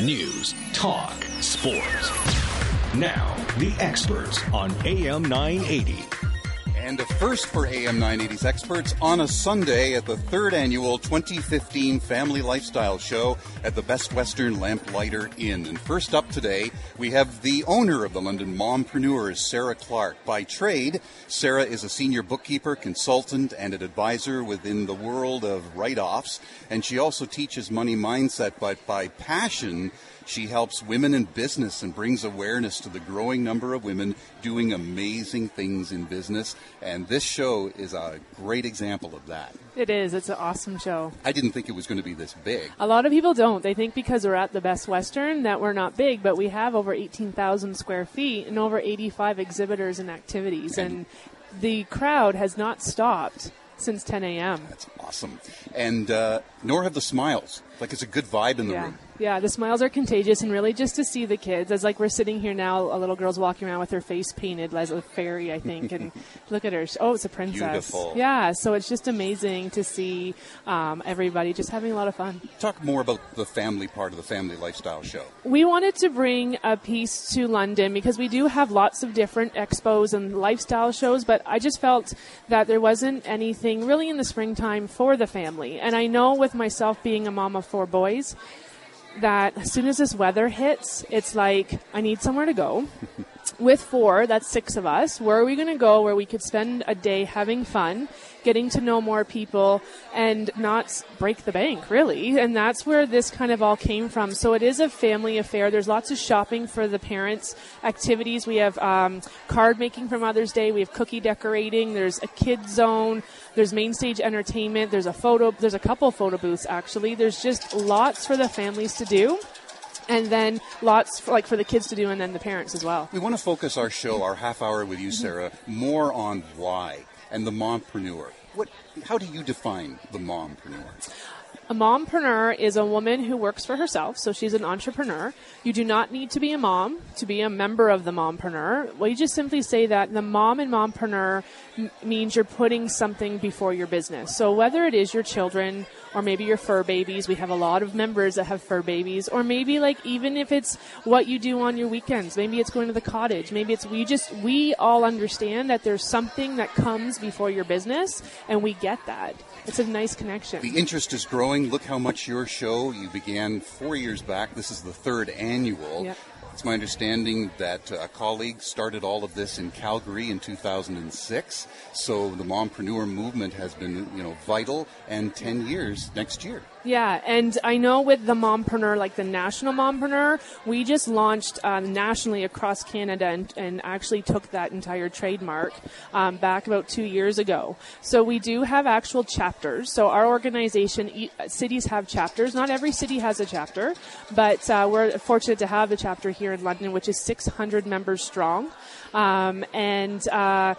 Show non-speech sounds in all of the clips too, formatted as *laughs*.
News, talk, sports. Now, the experts on AM 980. And a first for AM 980's experts on a Sunday at the third annual 2015 Family Lifestyle Show at the Best Western Lamplighter Inn. And first up today, we have the owner of the London Mompreneurs, Sarah Clark. By trade, Sarah is a senior bookkeeper, consultant, and an advisor within the world of write offs. And she also teaches money mindset, but by passion, she helps women in business and brings awareness to the growing number of women doing amazing things in business. And this show is a great example of that. It is. It's an awesome show. I didn't think it was going to be this big. A lot of people don't. They think because we're at the Best Western that we're not big, but we have over 18,000 square feet and over 85 exhibitors and activities. And, and the crowd has not stopped since 10 a.m. That's awesome. And uh, nor have the smiles. Like it's a good vibe in the yeah. room. Yeah, the smiles are contagious, and really just to see the kids, as like we're sitting here now, a little girl's walking around with her face painted as a fairy, I think, and *laughs* look at her. Oh, it's a princess. Beautiful. Yeah, so it's just amazing to see um, everybody just having a lot of fun. Talk more about the family part of the family lifestyle show. We wanted to bring a piece to London because we do have lots of different expos and lifestyle shows, but I just felt that there wasn't anything really in the springtime for the family. And I know with myself being a mom of four boys, that as soon as this weather hits, it's like, I need somewhere to go. *laughs* With four, that's six of us, where are we going to go where we could spend a day having fun, getting to know more people, and not break the bank, really? And that's where this kind of all came from. So it is a family affair. There's lots of shopping for the parents, activities. We have um, card making for Mother's Day, we have cookie decorating, there's a kids zone, there's main stage entertainment, there's a photo, there's a couple photo booths actually. There's just lots for the families to do and then lots for, like for the kids to do and then the parents as well. We want to focus our show, our half hour with you, Sarah, more on why and the mompreneur. What, how do you define the mompreneur? A mompreneur is a woman who works for herself, so she's an entrepreneur. You do not need to be a mom to be a member of the mompreneur. We just simply say that the mom and mompreneur m- means you're putting something before your business. So whether it is your children or maybe your fur babies, we have a lot of members that have fur babies, or maybe like even if it's what you do on your weekends, maybe it's going to the cottage, maybe it's we just we all understand that there's something that comes before your business, and we get that. It's a nice connection. The interest is growing. Look how much your show, you began four years back. This is the third annual. Yep. It's my understanding that a colleague started all of this in Calgary in 2006. So the mompreneur movement has been, you know, vital and 10 years next year. Yeah, and I know with the mompreneur, like the national mompreneur, we just launched uh, nationally across Canada and, and actually took that entire trademark um, back about two years ago. So we do have actual chapters. So our organization, cities have chapters. Not every city has a chapter, but uh, we're fortunate to have a chapter here in London, which is 600 members strong. Um, and uh,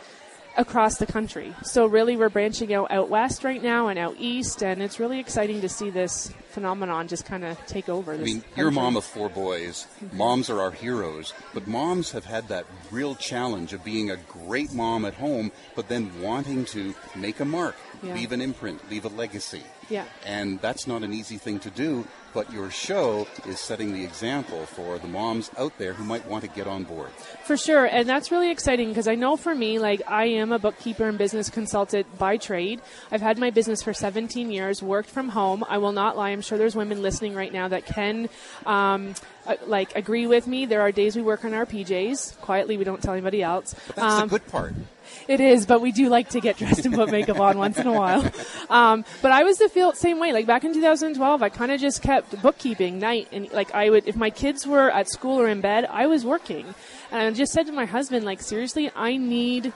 across the country. So really, we're branching out out west right now and out east, and it's really exciting to see this phenomenon just kind of take over. I mean, you're a mom of four boys. Moms are our heroes, but moms have had that real challenge of being a great mom at home, but then wanting to make a mark, Yeah. leave an imprint, leave a legacy. Yeah. And that's not an easy thing to do, but your show is setting the example for the moms out there who might want to get on board. For sure, and that's really exciting because I know for me, like I am a bookkeeper and business consultant by trade. I've had my business for 17 years, worked from home. I will not lie. I'm sure there's women listening right now that can, um, uh, like, agree with me. There are days we work on our PJs quietly. We don't tell anybody else. But that's Um, the good part. It is, but we do like to get dressed and put makeup on once in a while. Um, but I was the feel same way. Like back in 2012, I kind of just kept bookkeeping night, and like I would, if my kids were at school or in bed, I was working, and I just said to my husband, like seriously, I need.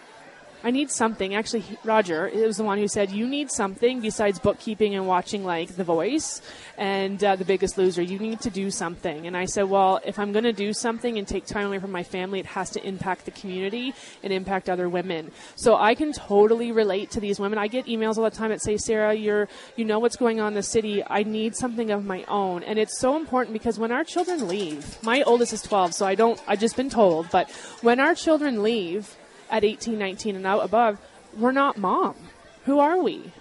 I need something. Actually, he- Roger it was the one who said, "You need something besides bookkeeping and watching like The Voice and uh, The Biggest Loser. You need to do something." And I said, "Well, if I'm going to do something and take time away from my family, it has to impact the community and impact other women." So I can totally relate to these women. I get emails all the time that say, "Sarah, you're you know what's going on in the city. I need something of my own." And it's so important because when our children leave, my oldest is 12, so I don't. I've just been told, but when our children leave at 18, 19, and out above, we're not mom. Who are we?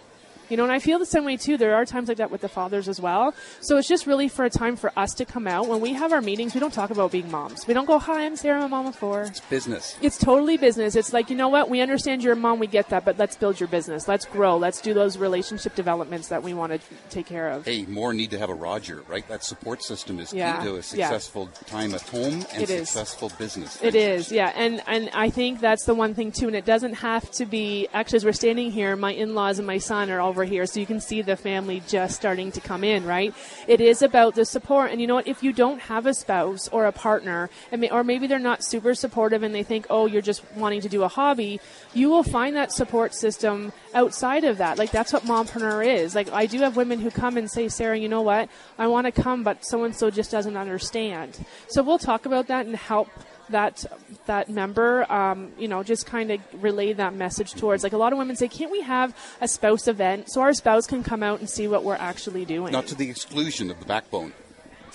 You know, and I feel the same way too. There are times like that with the fathers as well. So it's just really for a time for us to come out. When we have our meetings, we don't talk about being moms. We don't go, "Hi, I'm Sarah, I'm a mom of four. It's business. It's totally business. It's like, you know what? We understand you're a mom. We get that, but let's build your business. Let's grow. Let's do those relationship developments that we want to take care of. Hey, more need to have a Roger, right? That support system is Yeah, key to a yeah. successful time at home and It is. successful business. It is, yeah, and and I think that's the one thing too. And it doesn't have to be. Actually, as we're standing here, my in-laws and my son are over here, so you can see the family just starting to come in. Right? It is about the support, and you know what? If you don't have a spouse or a partner, or maybe they're not super supportive, and they think, oh, you're just wanting to do a hobby, you will find that support system outside of that. Like that's what mompreneur is. Like I do have women who come and say, Sarah, you know what? I want to come, but so and so just doesn't understand. So we'll talk about that and help that that member, um, you know, just kind of relay that message towards. Like a lot of women say, can't we have a spouse event so our spouse can come out and see what we're actually doing? Not to the exclusion of the backbone,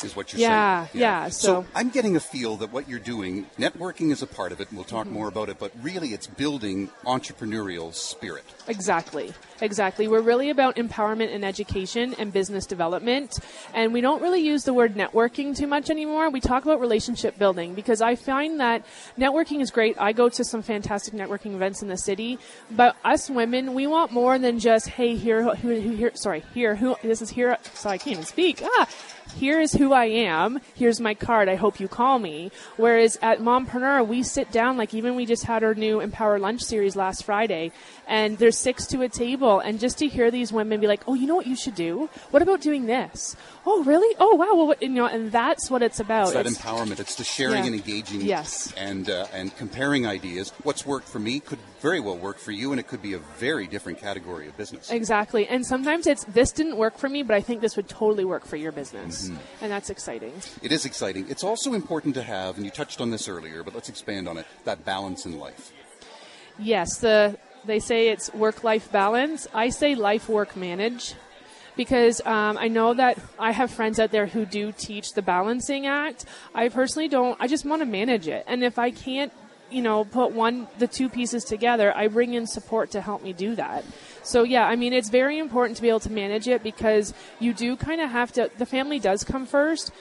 is what you're Yeah, saying. yeah, yeah. so- I'm getting a feel that what you're doing, networking is a part of it, and we'll talk Mm-hmm. more about it, but really it's building entrepreneurial spirit. Exactly. Exactly. We're really about empowerment and education and business development. And we don't really use the word networking too much anymore. We talk about relationship building because I find that networking is great. I go to some fantastic networking events in the city, but us women, we want more than just, hey, here, who, who, here, sorry, here, who, this is here, so I can't even speak. Ah, here is who I am. Here's my card. I hope you call me. Whereas at Mompreneur, we sit down, like even we just had our new Empower Lunch series last Friday, and there's six to a table, and just to hear these women be like, oh, you know what you should do? What about doing this? Oh, really? Oh, wow. Well, you know, and that's what it's about. It's that It's- empowerment. It's the sharing Yeah. and engaging Yes. and, uh, and comparing ideas. What's worked for me could very well work for you, and it could be a very different category of business. Exactly. And sometimes it's, this didn't work for me, but I think this would totally work for your business. Mm-hmm. And that's exciting. It is exciting. It's also important to have, and you touched on this earlier, but let's expand on it, that balance in life. Yes, the they say it's work life balance. I say life work manage because um, I know that I have friends out there who do teach the balancing act. I personally don't. I just want to manage it, and if I can't, you know, put one the two pieces together, I bring in support to help me do that. So yeah, I mean, it's very important to be able to manage it because you do kind of have to. The family does come first.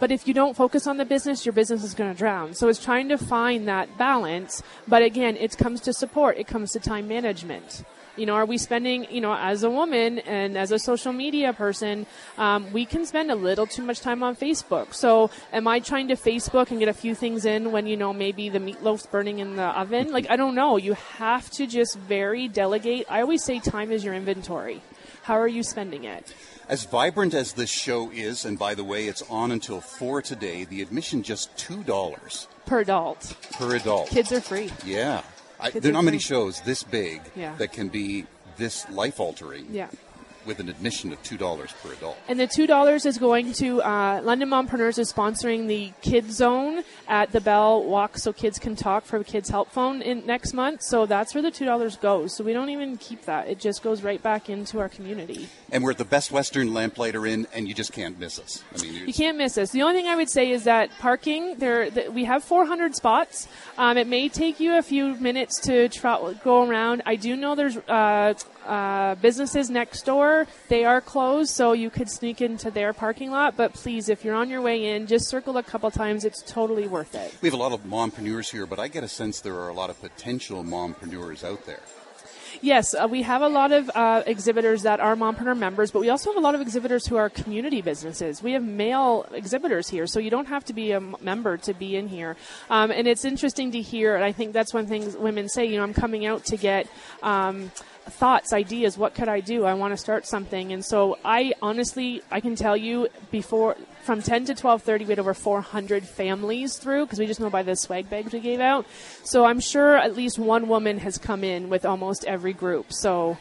But if you don't focus on the business, your business is going to drown. So it's trying to find that balance. But again, it comes to support. It comes to time management. You know, are we spending, you know, as a woman and as a social media person, um, we can spend a little too much time on Facebook. So am I trying to Facebook and get a few things in when, you know, maybe the meatloaf's burning in the oven? Like, I don't know. You have to just very delegate. I always say time is your inventory. How are you spending it? As vibrant as this show is, and by the way, it's on until 4 today, the admission just $2 Per adult. per adult. Kids are free. Yeah. I, there are not many shows this big Yeah. that can be this life altering Yeah. With an admission of $2 per adult. And the two dollars is going to uh, London Mompreneurs is sponsoring the Kids Zone at the Bell Walk, so kids can talk for a Kids Help Phone in next month. So that's where the two dollars goes. So we don't even keep that; it just goes right back into our community. And we're at the Best Western Lamplighter Inn, and you just can't miss us. I mean, You can't miss us. The only thing I would say is that parking there. th we have 400 spots. Um, it may take you a few minutes to go around. I do know there's uh, uh, businesses next door. They are closed, so you could sneak into their parking lot. But please, if you're on your way in, just circle a couple times. It's totally worth it. we have a lot of mompreneurs here, but I get a sense there are a lot of potential mompreneurs out there. Yes, uh, we have a lot of uh, exhibitors that are Mompreneur members, but we also have a lot of exhibitors who are community businesses. We have male exhibitors here, so you don't have to be a member to be in here. Um, and it's interesting to hear, and I think that's one thing women say, you know, I'm coming out to get. Um, thoughts ideas what could i do i want to start something and so i honestly i can tell you before from 10 to 12.30 we had over 400 families through because we just know by the swag bags we gave out so i'm sure at least one woman has come in with almost every group so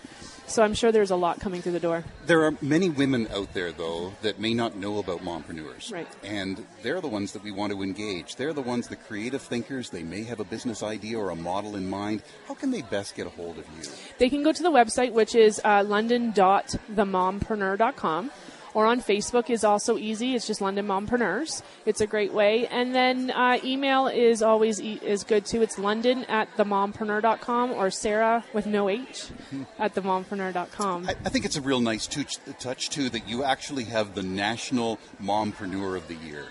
so i'm sure there's a lot coming through the door There are many women out there, though, that may not know about mompreneurs. Right. And they're the ones that we want to engage. They're the ones, the creative thinkers. They may have a business idea or a model in mind. How can they best get a hold of you? they can go to the website which is uh, london.themompreneur.com or on Facebook is also easy. It's just London Mompreneurs. It's a great way. And then uh, email is always e- is good too. It's London at the themompreneur.com or Sarah with no H *laughs* at themompreneur.com. I, I think it's a real nice touch, touch too that you actually have the National Mompreneur of the Year.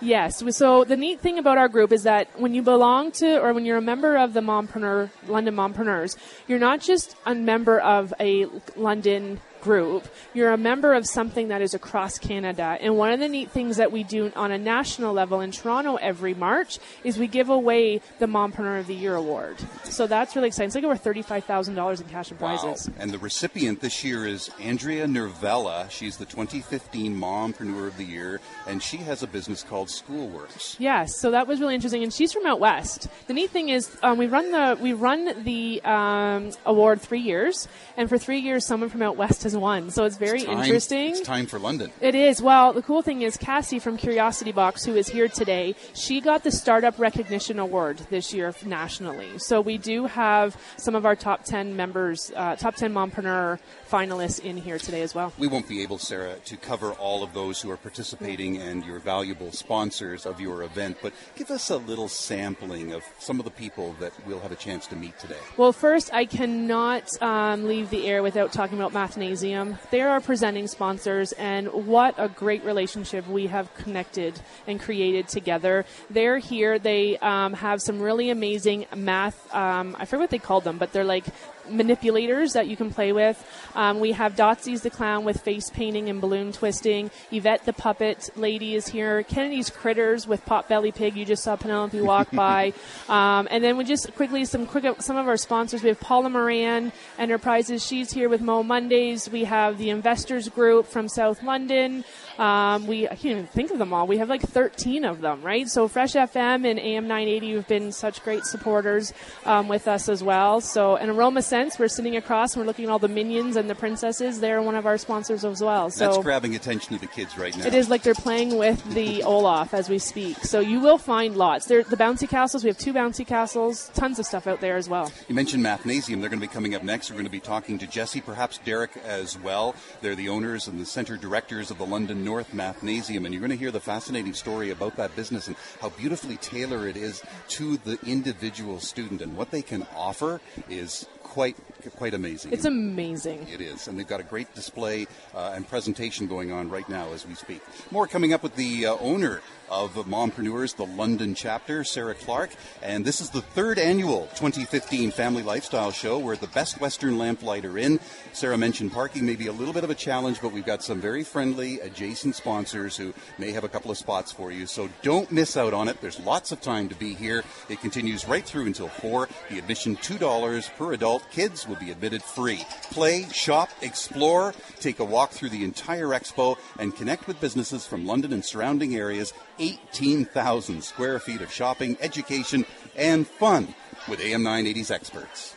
Yes. So the neat thing about our group is that when you belong to or when you're a member of the Mompreneur, London Mompreneurs, you're not just a member of a London group, you're a member of something that is across Canada. And one of the neat things that we do on a national level in Toronto every March is we give away the Mompreneur of the Year award. So that's really exciting. It's like over $35,000 in cash and prizes. Wow. And the recipient this year is Andrea Nervella. She's the 2015 Mompreneur of the Year, and she has a business called Schoolworks. Yes, so that was really interesting, and she's from out west. The neat thing is, um, we run the we run the um, award three years, and for three years, someone from out west has won. So it's very It's time- interesting. It's time for London. It is. Well, the cool thing is Cassie from Curiosity Box, who is here today, she got the Startup Recognition Award this year nationally. So we do have some of our top 10 members, uh, top 10 mompreneur finalists in here today as well. We won't be able, Sarah, to cover all of those who are participating and your valuable sponsors of your event, but give us a little sampling of some of the people that we'll have a chance to meet today. Well, first, I cannot um, leave the air without talking about Mathnasium. They are our presenting sponsors, and what a great relationship we have connected and created together. They're here. They um, have some really amazing math. Um, I forget what they called them, but they're like manipulators that you can play with. Um, we have Dotsy's the clown with face painting and balloon twisting. Yvette the puppet lady is here. Kennedy's critters with Potbelly Pig. You just saw Penelope walk *laughs* by. Um, and then we just quickly some quick some of our sponsors. We have Paula Moran Enterprises. She's here with Mo Mondays. We have the Investors Group from South London. Um, we I can't even think of them all. We have like 13 of them, right? So Fresh FM and AM 980 have been such great supporters um, with us as well. So and Aroma Sense, we're sitting across and we're looking at all the minions and the princesses. They're one of our sponsors as well. So That's grabbing attention of the kids right now. it is like they're playing with the *laughs* Olaf as we speak. So you will find lots. There, the bouncy castles. We have two bouncy castles. Tons of stuff out there as well. You mentioned Mathnasium. They're going to be coming up next. We're going to be talking to Jesse, perhaps Derek as well. They're the owners and the center directors of the London North Mathnasium, and you're going to hear the fascinating story about that business and how beautifully tailored it is to the individual student. And what they can offer is quite quite amazing. It's amazing. It is, and they've got a great display uh, and presentation going on right now as we speak. More coming up with the uh, owner of Mompreneurs, the London chapter, Sarah Clark, and this is the third annual 2015 Family Lifestyle Show. We're at the Best Western Lamplighter Inn. Sarah mentioned parking may be a little bit of a challenge, but we've got some very friendly adjacent sponsors who may have a couple of spots for you. So don't miss out on it. There's lots of time to be here. It continues right through until four. The admission two dollars per adult. Kids will be admitted free. Play, shop, explore, take a walk through the entire expo, and connect with businesses from London and surrounding areas. 18,000 square feet of shopping, education, and fun with AM 980's experts.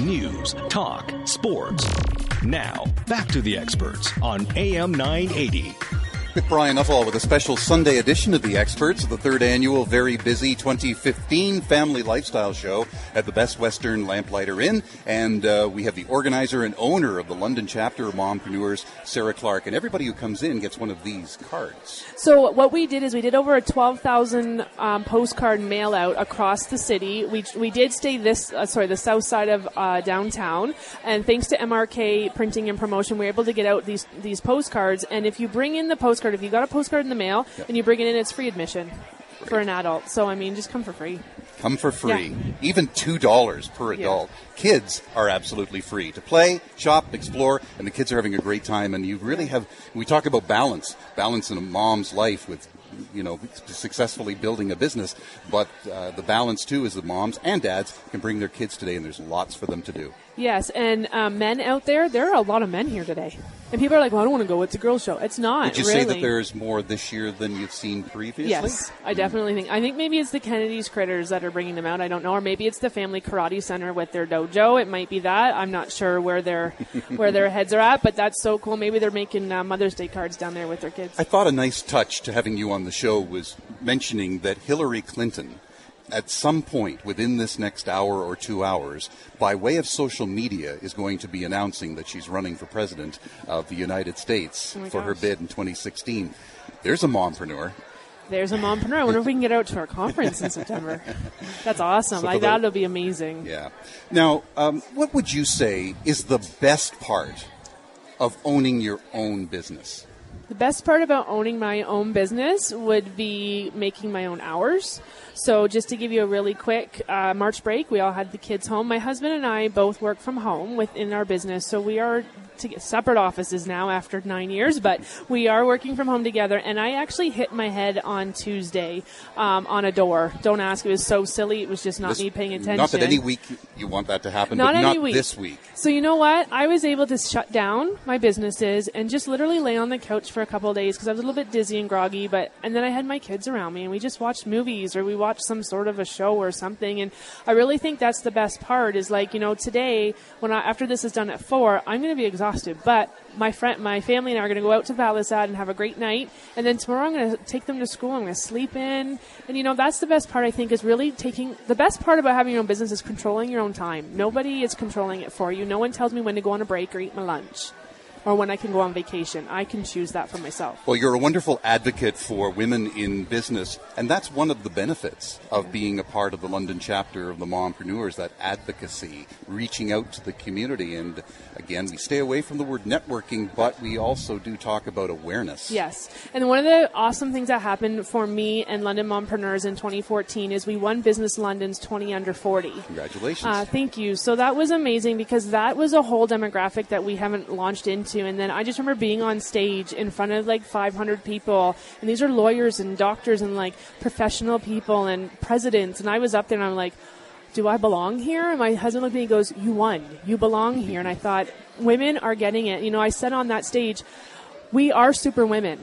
News, talk, sports. Now, back to the experts on AM 980. With Brian Nuttall with a special Sunday edition of The Experts, the third annual very busy 2015 Family Lifestyle Show at the Best Western Lamplighter Inn. And uh, we have the organizer and owner of the London chapter of Mompreneurs, Sarah Clark. And everybody who comes in gets one of these cards. So what we did is we did over a 12,000 um, postcard mail out across the city. We, we did stay this, uh, sorry, the south side of uh, downtown. And thanks to MRK Printing and Promotion, we were able to get out these, these postcards. And if you bring in the postcard, if you got a postcard in the mail and you bring it in, it's free admission for an adult. So, I mean, just come for free. Come for free. Yeah. Even $2 per adult. Kids are absolutely free to play, shop, explore, and the kids are having a great time. And you really have, we talk about balance, balance in a mom's life with, you know, successfully building a business. But uh, the balance, too, is that moms and dads can bring their kids today, and there's lots for them to do. Yes, and um, men out there, there are a lot of men here today. And people are like, well, I don't want to go. It's a girls' show. It's not. Would you really. say that there's more this year than you've seen previously? Yes, I definitely think. I think maybe it's the Kennedy's critters that are bringing them out. I don't know, or maybe it's the Family Karate Center with their dojo. It might be that. I'm not sure where their *laughs* where their heads are at, but that's so cool. Maybe they're making uh, Mother's Day cards down there with their kids. I thought a nice touch to having you on the show was mentioning that Hillary Clinton at some point within this next hour or two hours, by way of social media, is going to be announcing that she's running for president of the United States Oh for her bid in 2016. There's a mompreneur. There's a mompreneur. I wonder if we can get out to our conference in September. *laughs* That's awesome. So like the- that'll be amazing. Yeah. Now, um, what would you say is the best part of owning your own business? The best part about owning my own business would be making my own hours. So, just to give you a really quick uh, March break, we all had the kids home. My husband and I both work from home within our business, so we are to get separate offices now after nine years, but we are working from home together. And I actually hit my head on Tuesday um, on a door. Don't ask; it was so silly. It was just not This- me paying attention. Not that any week you want that to happen, Not but any not week. this week. So you know what? I was able to shut down my businesses and just literally lay on the couch for a couple of days because I was a little bit dizzy and groggy. But and then I had my kids around me and we just watched movies or we watched some sort of a show or something. And I really think that's the best part. Is like you know today when I after this is done at four, I'm going to be exhausted, but my friend, my family and I are going to go out to Palasad and have a great night. And then tomorrow I'm going to take them to school. I'm going to sleep in. And you know, that's the best part I think is really taking the best part about having your own business is controlling your own time. Nobody is controlling it for you. No one tells me when to go on a break or eat my lunch or when I can go on vacation. I can choose that for myself. Well, you're a wonderful advocate for women in business, and that's one of the benefits of being a part of the London chapter of the Mompreneurs, that advocacy, reaching out to the community. And again, we stay away from the word networking, but we also do talk about awareness. Yes. And one of the awesome things that happened for me and London Mompreneurs in 2014 is we won Business London's 20 under 40. Congratulations. Uh, thank you. So that was amazing because that was a whole demographic that we haven't launched into. And then I just remember being on stage in front of like 500 people, and these are lawyers and doctors and like professional people and presidents. And I was up there and I'm like, do I belong here? And my husband looked at me and goes, You won. You belong here. And I thought, women are getting it. You know, I said on that stage, we are super women.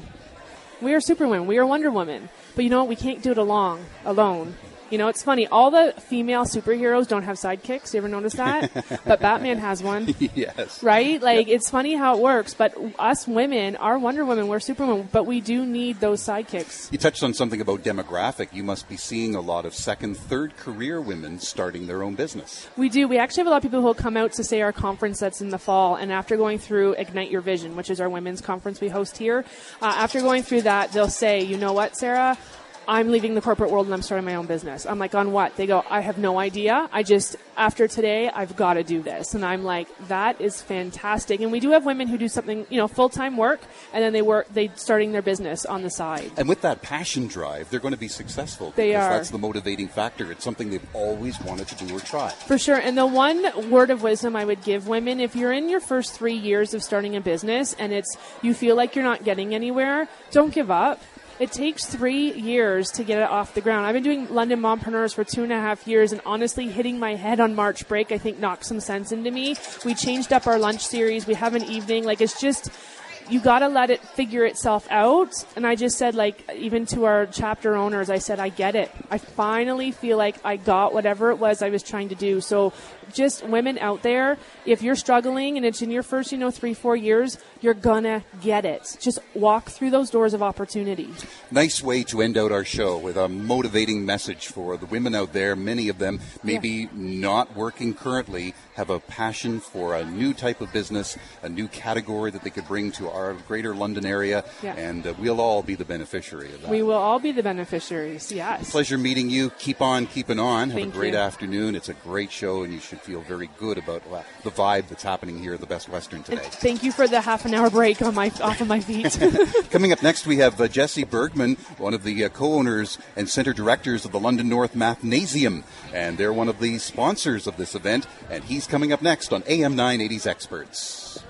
We are Superwomen. We are Wonder Woman. But you know what? We can't do it along, alone. You know, it's funny. All the female superheroes don't have sidekicks. You ever notice that? *laughs* but Batman has one, yes. right? Like, it's funny how it works. But us women are Wonder Woman. We're Superwoman. But we do need those sidekicks. You touched on something about demographic. You must be seeing a lot of second, third career women starting their own business. We do. We actually have a lot of people who will come out to say our conference that's in the fall, and after going through Ignite Your Vision, which is our women's conference we host here, uh, after going through that, they'll say, "You know what, Sarah." I'm leaving the corporate world and I'm starting my own business. I'm like, on what? They go, I have no idea. I just, after today, I've got to do this. And I'm like, that is fantastic. And we do have women who do something, you know, full time work and then they work, they starting their business on the side. And with that passion drive, they're going to be successful. They because are. That's the motivating factor. It's something they've always wanted to do or try. For sure. And the one word of wisdom I would give women if you're in your first three years of starting a business and it's you feel like you're not getting anywhere, don't give up. It takes three years to get it off the ground. I've been doing London Mompreneurs for two and a half years, and honestly, hitting my head on March break, I think, knocked some sense into me. We changed up our lunch series. We have an evening. Like, it's just, you got to let it figure itself out. And I just said, like, even to our chapter owners, I said, I get it. I finally feel like I got whatever it was I was trying to do. So, just women out there, if you're struggling and it's in your first, you know, three, four years, you're gonna get it. Just walk through those doors of opportunity. Nice way to end out our show with a motivating message for the women out there. Many of them, maybe not working currently, have a passion for a new type of business, a new category that they could bring to our greater London area, Yeah. and uh, we'll all be the beneficiary of that. We will all be the beneficiaries. Yes. Pleasure meeting you. Keep on keeping on. Have Thank a great you. afternoon. It's a great show, and you should feel very good about uh, the vibe that's happening here at the Best Western today. Thank you for the half an hour break on my off of my feet. *laughs* Coming up next, we have uh, Jesse Bergman, one of the uh, co-owners and center directors of the London North Mathnasium, and they're one of the sponsors of this event. And he's coming up next on AM 980's Experts.